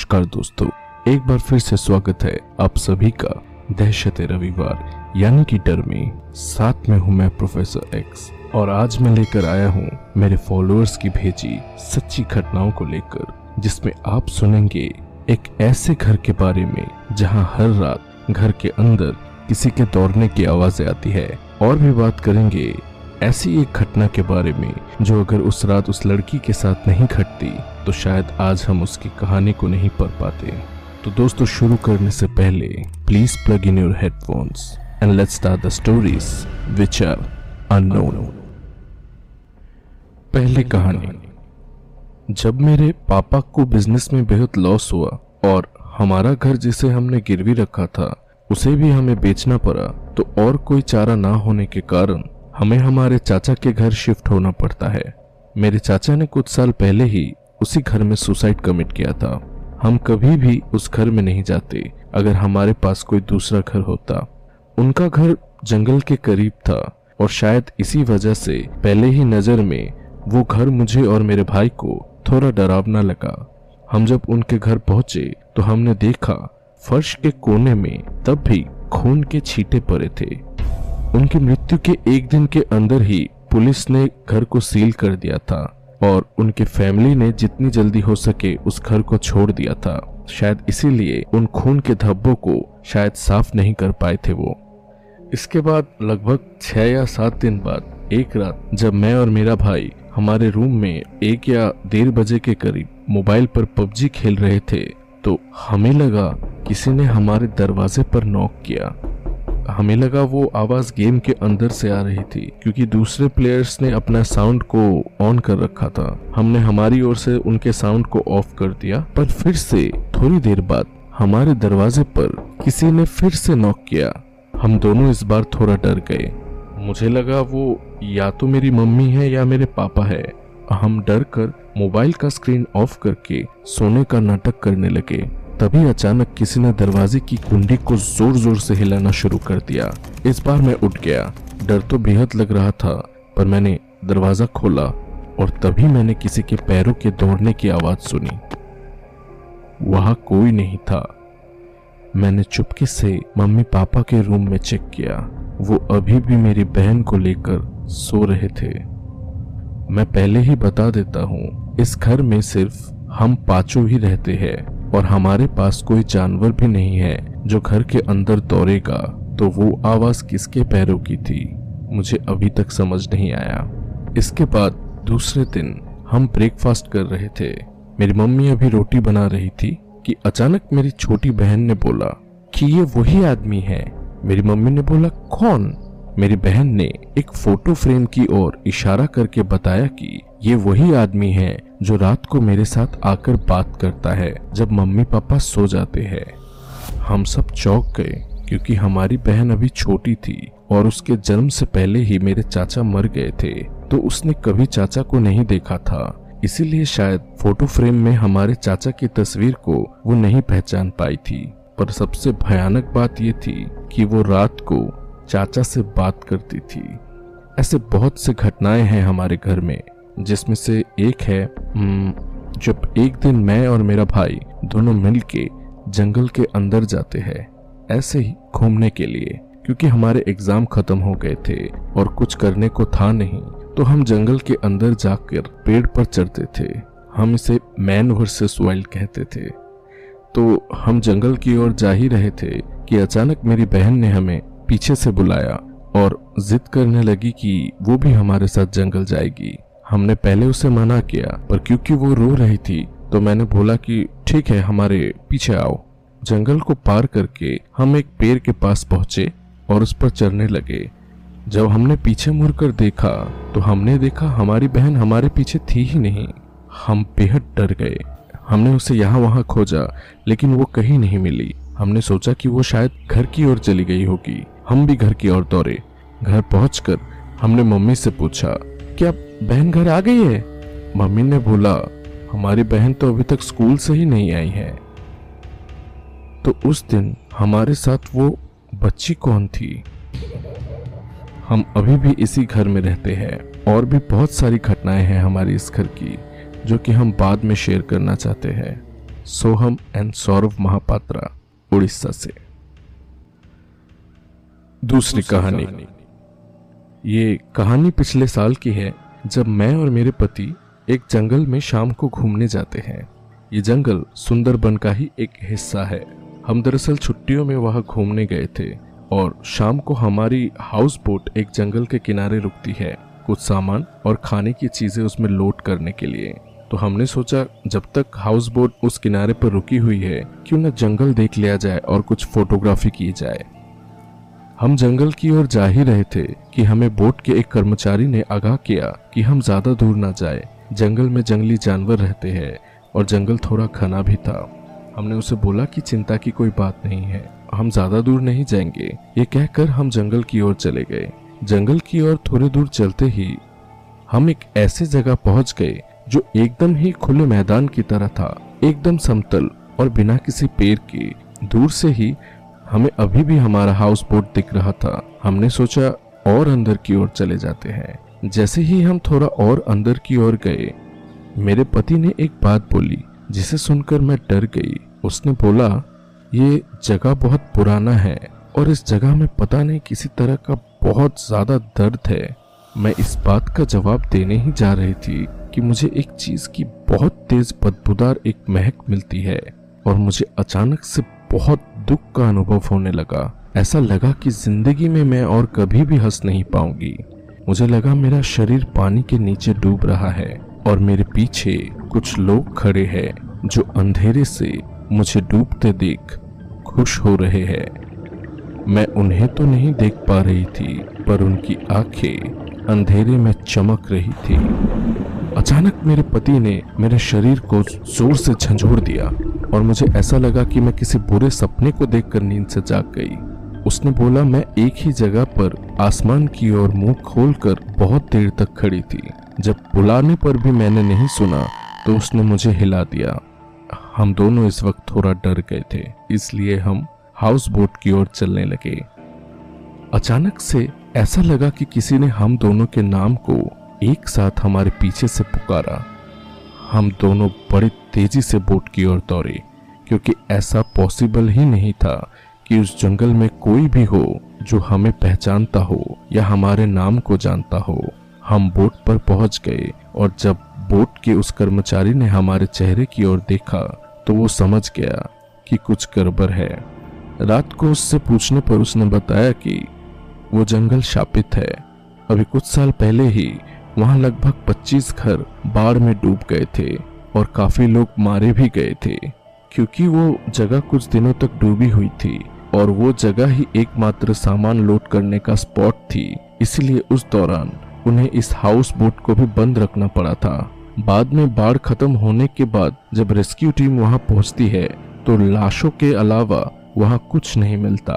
नमस्कार दोस्तों, एक बार फिर से स्वागत है आप सभी का दहशत रविवार, यानी कि डर में। साथ में हूँ मैं प्रोफेसर एक्स और आज मैं लेकर आया हूँ मेरे फॉलोअर्स की भेजी सच्ची घटनाओं को लेकर, जिसमें आप सुनेंगे एक ऐसे घर के बारे में, जहाँ हर रात घर के अंदर किसी के दौड़ने की आवाज़ें आती है, और भी बात करेंगे ऐसी एक घटना के बारे में जो अगर उस रात उस लड़की के साथ नहीं घटती तो शायद आज हम उसकी कहानी को नहीं पढ़ पाते। तो दोस्तों, शुरू करने से पहले please plug in your headphones and let's start the stories which are unknown पहली कहानी। जब मेरे पापा को बिज़नेस में बेहद लॉस हुआ और हमारा घर जिसे हमने गिरवी रखा था, उसे भी हमें बेचना पड़ा तो और कोई चारा ना होने के कारण हमें हमारे चाचा के घर शिफ्ट होना पड़ता है। मेरे चाचा ने कुछ साल पहले ही उसी घर में सुसाइड कमिट किया था। हम कभी भी उस घर में नहीं जाते, अगर हमारे पास कोई दूसरा घर होता। उनका घर जंगल के करीब था, और शायद इसी वजह से पहले ही नज़र में वो घर मुझे और मेरे भाई को थोड़ा डरावना लगा। हम जब उनके घर पहुँचे तो हमने देखा, फर्श के कोने में तब भी खून के छींटे पड़े थे। उनकी मृत्यु के एक दिन के अंदर ही पुलिस ने घर को सील कर दिया था और उनके फैमिली ने जितनी जल्दी हो सके उस घर को छोड़ दिया था। शायद इसीलिए उन खून के धब्बों को शायद साफ़ नहीं कर पाए थे वो। इसके बाद लगभग छह या सात दिन बाद, एक रात, जब मैं और मेरा भाई हमारे रूम में एक या डेढ़ बजे के करीब मोबाइल पर पबजी खेल रहे थे तो हमें लगा किसी ने हमारे दरवाजे पर नॉक किया। हमें लगा वो आवाज़ गेम के अंदर से आ रही थी, क्योंकि दूसरे प्लेयर्स ने अपना साउंड को ऑन कर रखा था। हमने हमारी ओर से उनके साउंड को ऑफ़ कर दिया, पर फिर से, थोड़ी देर बाद, हमारे दरवाजे पर किसी ने फिर से नॉक किया। हम दोनों इस बार थोड़ा डर गए। मुझे लगा वो या तो मेरी मम्मी है या मेरे पापा है। हम डर कर मोबाइल का स्क्रीन ऑफ़ करके सोने का नाटक करने लगे। तभी अचानक किसी ने दरवाजे की कुंडी को ज़ोर ज़ोर से हिलाना शुरू कर दिया। इस बार मैं उठ गया। डर तो बेहद लग रहा था, पर मैंने दरवाज़ा खोला और तभी मैंने किसी के पैरों के दौड़ने की आवाज़ सुनी। वहाँ कोई नहीं था। मैंने चुपके से मम्मी पापा के रूम में चेक किया। वो अभी भी मेरी बहन को लेकर सो रहे थे। मैं पहले ही बता देता हूँ, इस घर में सिर्फ़ हम पाँचों ही रहते हैं। और हमारे पास कोई जानवर भी नहीं है जो घर के अंदर दौड़ेगा। तो वो आवाज़ किसके पैरों की थी? मुझे अभी तक समझ नहीं आया। इसके बाद दूसरे दिन हम ब्रेकफास्ट कर रहे थे। मेरी मम्मी अभी रोटी बना रही थी कि अचानक मेरी छोटी बहन ने बोला कि ये वही आदमी है। मेरी मम्मी ने बोला, कौन? मेरी बहन ने एक फ़ोटो फ्रेम की ओर इशारा करके बताया कि ये वही आदमी है जो रात को मेरे साथ आकर बात करता है, जब मम्मी पापा सो जाते हैं। हम सब चौक गए, क्योंकि हमारी बहन अभी छोटी थी, और उसके जन्म से पहले ही मेरे चाचा मर गए थे तो उसने कभी चाचा को नहीं देखा था। इसीलिए शायद फ़ोटो फ्रेम में हमारे चाचा की तस्वीर को वो नहीं पहचान पाई थी। पर सबसे भयानक बात ये थी कि वो रात को चाचा से बात करती थी। ऐसे बहुत से घटनाएँ हैं हमारे घर में। जिसमें से एक है हम्म, जब एक दिन मैं और मेरा भाई दोनों मिलके जंगल के अंदर जाते हैं ऐसे ही घूमने के लिए क्योंकि हमारे एग्ज़ाम खत्म हो गए थे और कुछ करने को था नहीं तो हम जंगल के अंदर जाकर पेड़ पर चढ़ते थे। हम इसे मैन वर्सेस वाइल्ड कहते थे। तो हम जंगल की ओर जा ही रहे थे कि अचानक मेरी बहन ने हमें पीछे से बुलाया और जिद करने लगी कि वो भी हमारे साथ जंगल जाएगी। हमने पहले उसे मना किया, पर क्योंकि वो रो रही थी तो मैंने बोला कि ठीक है, हमारे पीछे आओ। जंगल को पार करके हम एक पेड़ के पास पहुँचे और उस पर चढ़ने लगे। जब हमने पीछे मुड़कर देखा तो हमने देखा हमारी बहन हमारे पीछे थी ही नहीं। हम बेहद डर गए। हमने उसे यहाँ वहाँ खोजा, लेकिन वो कहीं नहीं मिली। हमने सोचा कि वो शायद घर की ओर चली गई होगी। हम भी घर की ओर दौड़े। घर पहुंचकर हमने मम्मी से पूछा क्या बहन घर आ गई है? मम्मी ने बोला, हमारी बहन तो अभी तक स्कूल से ही नहीं आई है। तो उस दिन हमारे साथ वो बच्ची कौन थी? हम अभी भी इसी घर में रहते हैं और भी बहुत सारी घटनाएँ हैं हमारी इस घर की, जो कि हम बाद में शेयर करना चाहते हैं। सोहम एंड सौरभ महापात्रा, उड़ीसा से। दूसरी कहानी। ये कहानी पिछले साल की है, जब मैं और मेरे पति एक जंगल में शाम को घूमने जाते हैं। ये जंगल सुंदरबन का ही एक हिस्सा है। हम दरअसल छुट्टियों में वहाँ घूमने गए थे और शाम को हमारी हाउस बोट एक जंगल के किनारे रुकती है, कुछ सामान और खाने की चीज़ें उसमें लोड करने के लिए। तो हमने सोचा, जब तक हाउस बोट उस किनारे पर रुकी हुई है, क्यों न जंगल देख लिया जाए और कुछ फोटोग्राफी की जाए। हम जंगल की ओर जा ही रहे थे कि हमें बोट के एक कर्मचारी ने आगाह किया कि हम ज़्यादा दूर न जाए। जंगल में जंगली जानवर रहते हैं और जंगल थोड़ा घना भी था। हमने उसे बोला कि चिंता की कोई बात नहीं है, हम ज़्यादा दूर नहीं जाएँगे। ये कहकर हम जंगल की ओर चले गए। जंगल की ओर थोड़ी दूर चलते ही हम एक ऐसे जगह पहुँच गए जो एकदम ही खुले मैदान की तरह था, एकदम समतल और बिना किसी पेड़ के। दूर से ही हमें अभी भी हमारा हाउस बोट दिख रहा था। हमने सोचा और अंदर की ओर चले जाते हैं। जैसे ही हम थोड़ा और अंदर की ओर गए, मेरे पति ने एक बात बोली, जिसे सुनकर मैं डर गई। उसने बोला, ये जगह बहुत पुराना है और इस जगह में पता नहीं किसी तरह का बहुत ज़्यादा दर्द है। मैं इस बात का जवाब देने ही जा रही थी कि मुझे एक चीज़ की बहुत तेज बदबूदार एक महक मिलती है और मुझे अचानक से बहुत दुख का अनुभव होने लगा। ऐसा लगा कि ज़िंदगी में मैं और कभी भी हंस नहीं पाऊँगी। मुझे लगा मेरा शरीर पानी के नीचे डूब रहा है और मेरे पीछे कुछ लोग खड़े हैं जो अंधेरे से मुझे डूबते देख खुश हो रहे हैं। मैं उन्हें तो नहीं देख पा रही थी, पर उनकी आँखें अंधेरे में चमक रही थी। अचानक मेरे पति ने मेरे शरीर को ज़ोर से झंझोर दिया और मुझे ऐसा लगा कि मैं किसी बुरे सपने को देखकर नींद से जाग गई। उसने बोला, मैं एक ही जगह पर आसमान की ओर मुँह खोलकर बहुत देर तक खड़ी थी। जब बुलाने पर भी मैंने नहीं सुना तो उसने मुझे हिला दिया। हम दोनों इस वक्त थोड़ा डर गए थे, इसलिए हम हाउस बोट की ओर चलने लगे। अचानक से ऐसा लगा कि किसी ने हम दोनों के नाम को एक साथ हमारे पीछे से पुकारा। हम दोनों बड़ी तेज़ी से बोट की ओर दौड़े, क्योंकि ऐसा पॉसिबल ही नहीं था कि उस जंगल में कोई भी हो जो हमें पहचानता हो या हमारे नाम को जानता हो। हम बोट पर पहुँच गए और जब बोट के उस कर्मचारी ने हमारे चेहरे की ओर देखा तो वो समझ गया कि कुछ गड़बड़ है। रात को उससे पूछने पर उसने बताया कि वो जंगल शापित है। अभी कुछ साल पहले ही वहाँ लगभग 25 घर बाढ़ में डूब गए थे और काफ़ी लोग मारे भी गए थे, क्योंकि वो जगह कुछ दिनों तक डूबी हुई थी और वो जगह ही एकमात्र सामान लोड करने का स्पॉट थी। इसलिए उस दौरान उन्हें इस हाउस बोट को भी बंद रखना पड़ा था। बाद में बाढ़ खत्म होने के बाद जब रेस्क्यू टीम वहाँ पहुँचती है तो लाशों के अलावा वहाँ कुछ नहीं मिलता।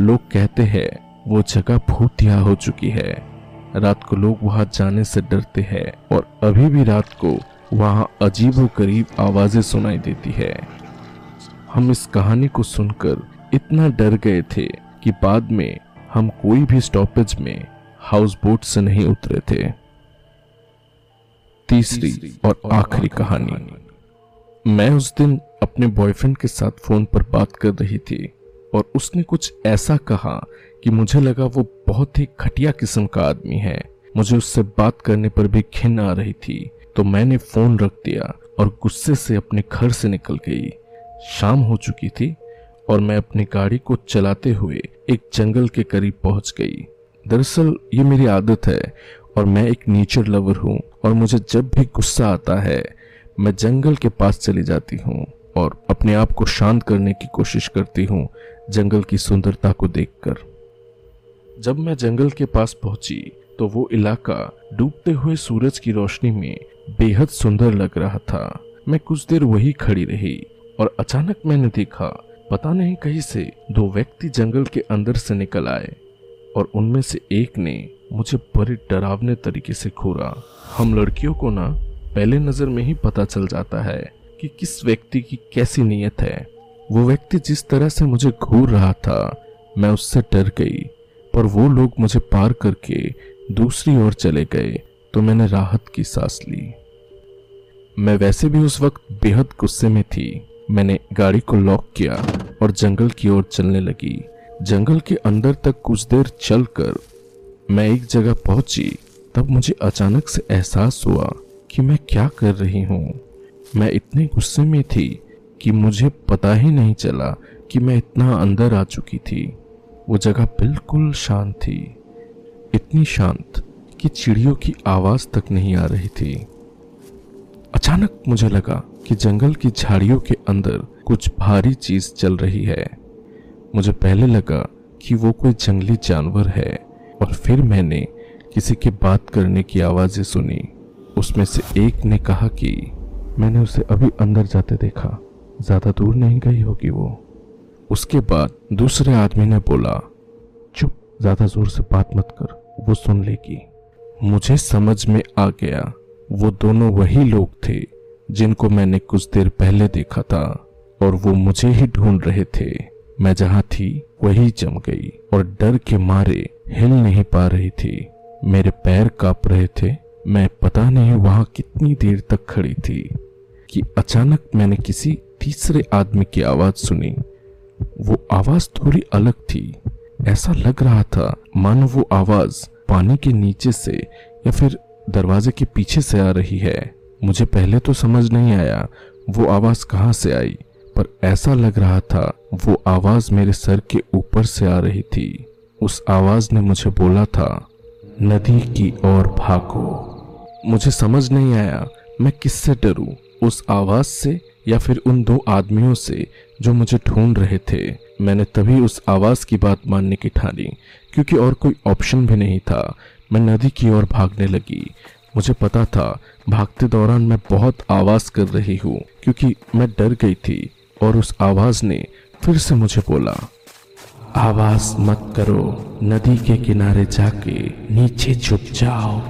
लोग कहते हैं, वो जगह भूतिया हो चुकी है। रात को लोग वहाँ जाने से डरते हैं और अभी भी रात को वहाँ अजीब करीब आवाज़ें सुनाई देती है। हम इस कहानी को सुनकर इतना डर गए थे कि बाद में हम कोई भी स्टॉपेज में हाउस बोट से नहीं उतरे थे। तीसरी और आखिरी कहानी। मैं उस दिन अपने बॉयफ्रेंड के साथ फ़ोन पर बात कर रही थी। और उसने कुछ ऐसा कहा कि मुझे लगा वो बहुत ही घटिया किस्म का आदमी है। मुझे उससे बात करने पर भी घिन आ रही थी तो मैंने फ़ोन रख दिया और गुस्से से अपने घर से निकल गई। शाम हो चुकी थी और मैं अपनी गाड़ी को चलाते हुए एक जंगल के करीब पहुँच गई। दरअसल ये मेरी आदत है और मैं एक नेचर लवर हूँ और मुझे जब भी गुस्सा आता है, मैं जंगल के पास चली जाती हूँ और अपने आप को शांत करने की कोशिश करती हूँ जंगल की सुंदरता को देखकर। जब मैं जंगल के पास पहुँची तो वो इलाका डूबते हुए सूरज की रोशनी में बेहद सुंदर लग रहा था। मैं कुछ देर वही खड़ी रही और अचानक मैंने देखा, पता नहीं कहीं से दो व्यक्ति जंगल के अंदर से निकल आए और उनमें से एक ने मुझे बड़े डरावने तरीके से घूरा हम लड़कियों को ना, पहले नज़र में ही पता चल जाता है कि किस व्यक्ति की कैसी नीयत है। वो व्यक्ति जिस तरह से मुझे घूर रहा था, मैं उससे डर गई, पर वो लोग मुझे पार करके दूसरी ओर चले गए तो मैंने राहत की सांस ली। मैं वैसे भी उस वक्त बेहद गुस्से में थी। मैंने गाड़ी को लॉक किया और जंगल की ओर चलने लगी। जंगल के अंदर तक कुछ देर चलकर मैं एक जगह पहुँची, तब मुझे अचानक से एहसास हुआ कि मैं क्या कर रही हूँ। मैं इतने गुस्से में थी कि मुझे पता ही नहीं चला कि मैं इतना अंदर आ चुकी थी। वो जगह बिल्कुल शांत थी। इतनी शांत कि चिड़ियों की आवाज़ तक नहीं आ रही थी। अचानक मुझे लगा कि जंगल की झाड़ियों के अंदर कुछ भारी चीज़ चल रही है। मुझे पहले लगा कि वो कोई जंगली जानवर है और फिर मैंने किसी के बात करने की आवाज़ें सुनी। उसमें से एक ने कहा कि, मैंने उसे अभी अंदर जाते देखा। ज़्यादा दूर नहीं गई होगी वो। उसके बाद दूसरे आदमी ने बोला, चुप, ज़्यादा ज़ोर से बात मत कर, वो सुन लेगी। मुझे समझ में आ गया, वो दोनों वही लोग थे जिनको मैंने कुछ देर पहले देखा था और वो मुझे ही ढूंढ रहे थे। मैं जहाँ थी, वही जम गई और डर के मारे हिल नहीं पा रही थी। मेरे पैर काँप रहे थे, मैं पता नहीं वहाँ कितनी देर तक खड़ी थी कि अचानक मैंने किसी तीसरे आदमी की आवाज़ सुनी। वो आवाज़ थोड़ी अलग थी। ऐसा लग रहा था, मानो वो आवाज़ पानी के नीचे से या फिर दरवाजे के पीछे से आ रही है। मुझे पहले तो समझ नहीं आया, वो आवाज़ कहाँ से आई, पर ऐसा लग रहा था, वो आवाज़ मेरे सर के ऊपर से आ रही थी। उस आवाज़ ने मुझे बोला था, नदी की ओर भागो। मुझे समझ नहीं आया, मैं किससे डरूं, उस आवाज़ से या फिर उन दो आदमियों से जो मुझे ढूंढ रहे थे। मैंने तभी उस आवाज़ की बात मानने की ठानी, क्योंकि और कोई ऑप्शन भी नहीं था। मैं नदी की ओर भागने लगी। मुझे पता था, भागते दौरान मैं बहुत आवाज़ कर रही हूँ, क्योंकि मैं डर गई थी, और उस आवाज़ ने फिर से मुझे बोला, आवाज़ मत करो, नदी के किनारे जाके नीचे छुप जाओ।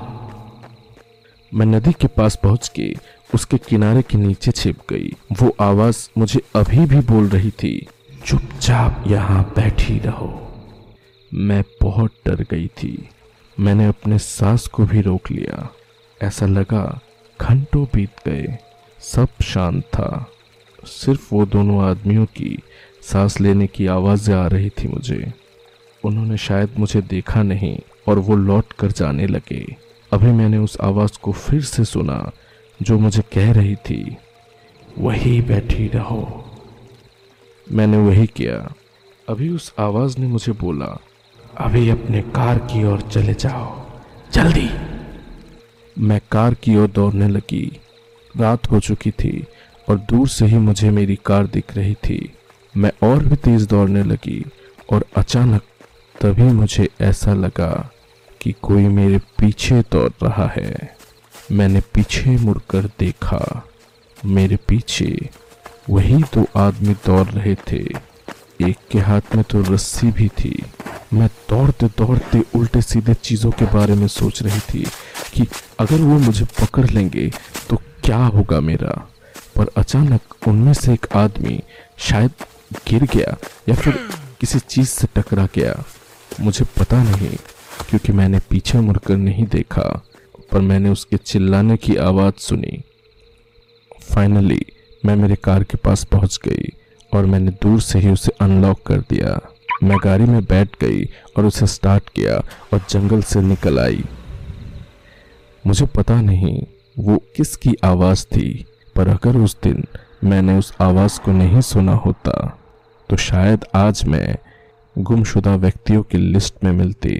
मैं नदी के पास पहुँच के उसके किनारे के नीचे छिप गई। वो आवाज़ मुझे अभी भी बोल रही थी, चुपचाप यहाँ बैठी रहो। मैं बहुत डर गई थी। मैंने अपने सांस को भी रोक लिया। ऐसा लगा घंटों बीत गए। सब शांत था। सिर्फ़ वो दोनों आदमियों की सांस लेने की आवाज़ें आ रही थी मुझे। उन्होंने शायद मुझे देखा नहीं और वो लौट कर जाने लगे। अभी मैंने उस आवाज़ को फिर से सुना जो मुझे कह रही थी, वही बैठी रहो। मैंने वही किया। अभी उस आवाज़ ने मुझे बोला, अभी अपने कार की ओर चले जाओ। जल्दी! मैं कार की ओर दौड़ने लगी। रात हो चुकी थी और दूर से ही मुझे मेरी कार दिख रही थी। मैं और भी तेज दौड़ने लगी और अचानक तभी मुझे ऐसा लगा कि कोई मेरे पीछे दौड़ रहा है। मैंने पीछे मुड़कर देखा। मेरे पीछे वही दो आदमी दौड़ रहे थे। एक के हाथ में तो रस्सी भी थी। मैं दौड़ते दौड़ते उल्टे सीधे चीज़ों के बारे में सोच रही थी कि अगर वो मुझे पकड़ लेंगे तो क्या होगा मेरा। पर अचानक उनमें से एक आदमी शायद गिर गया या फिर किसी चीज़ से टकरा गया। मुझे पता नहीं, क्योंकि मैंने पीछे मुड़कर नहीं देखा। पर मैंने उसके चिल्लाने की आवाज़ सुनी। फाइनली मैं मेरे कार के पास पहुँच गई और मैंने दूर से ही उसे अनलॉक कर दिया। मैं गाड़ी में बैठ गई और उसे स्टार्ट किया और जंगल से निकल आई। मुझे पता नहीं वो किसकी आवाज़ थी, पर अगर उस दिन मैंने उस आवाज़ को नहीं सुना होता तो शायद आज मैं गुमशुदा व्यक्तियों की लिस्ट में मिलती।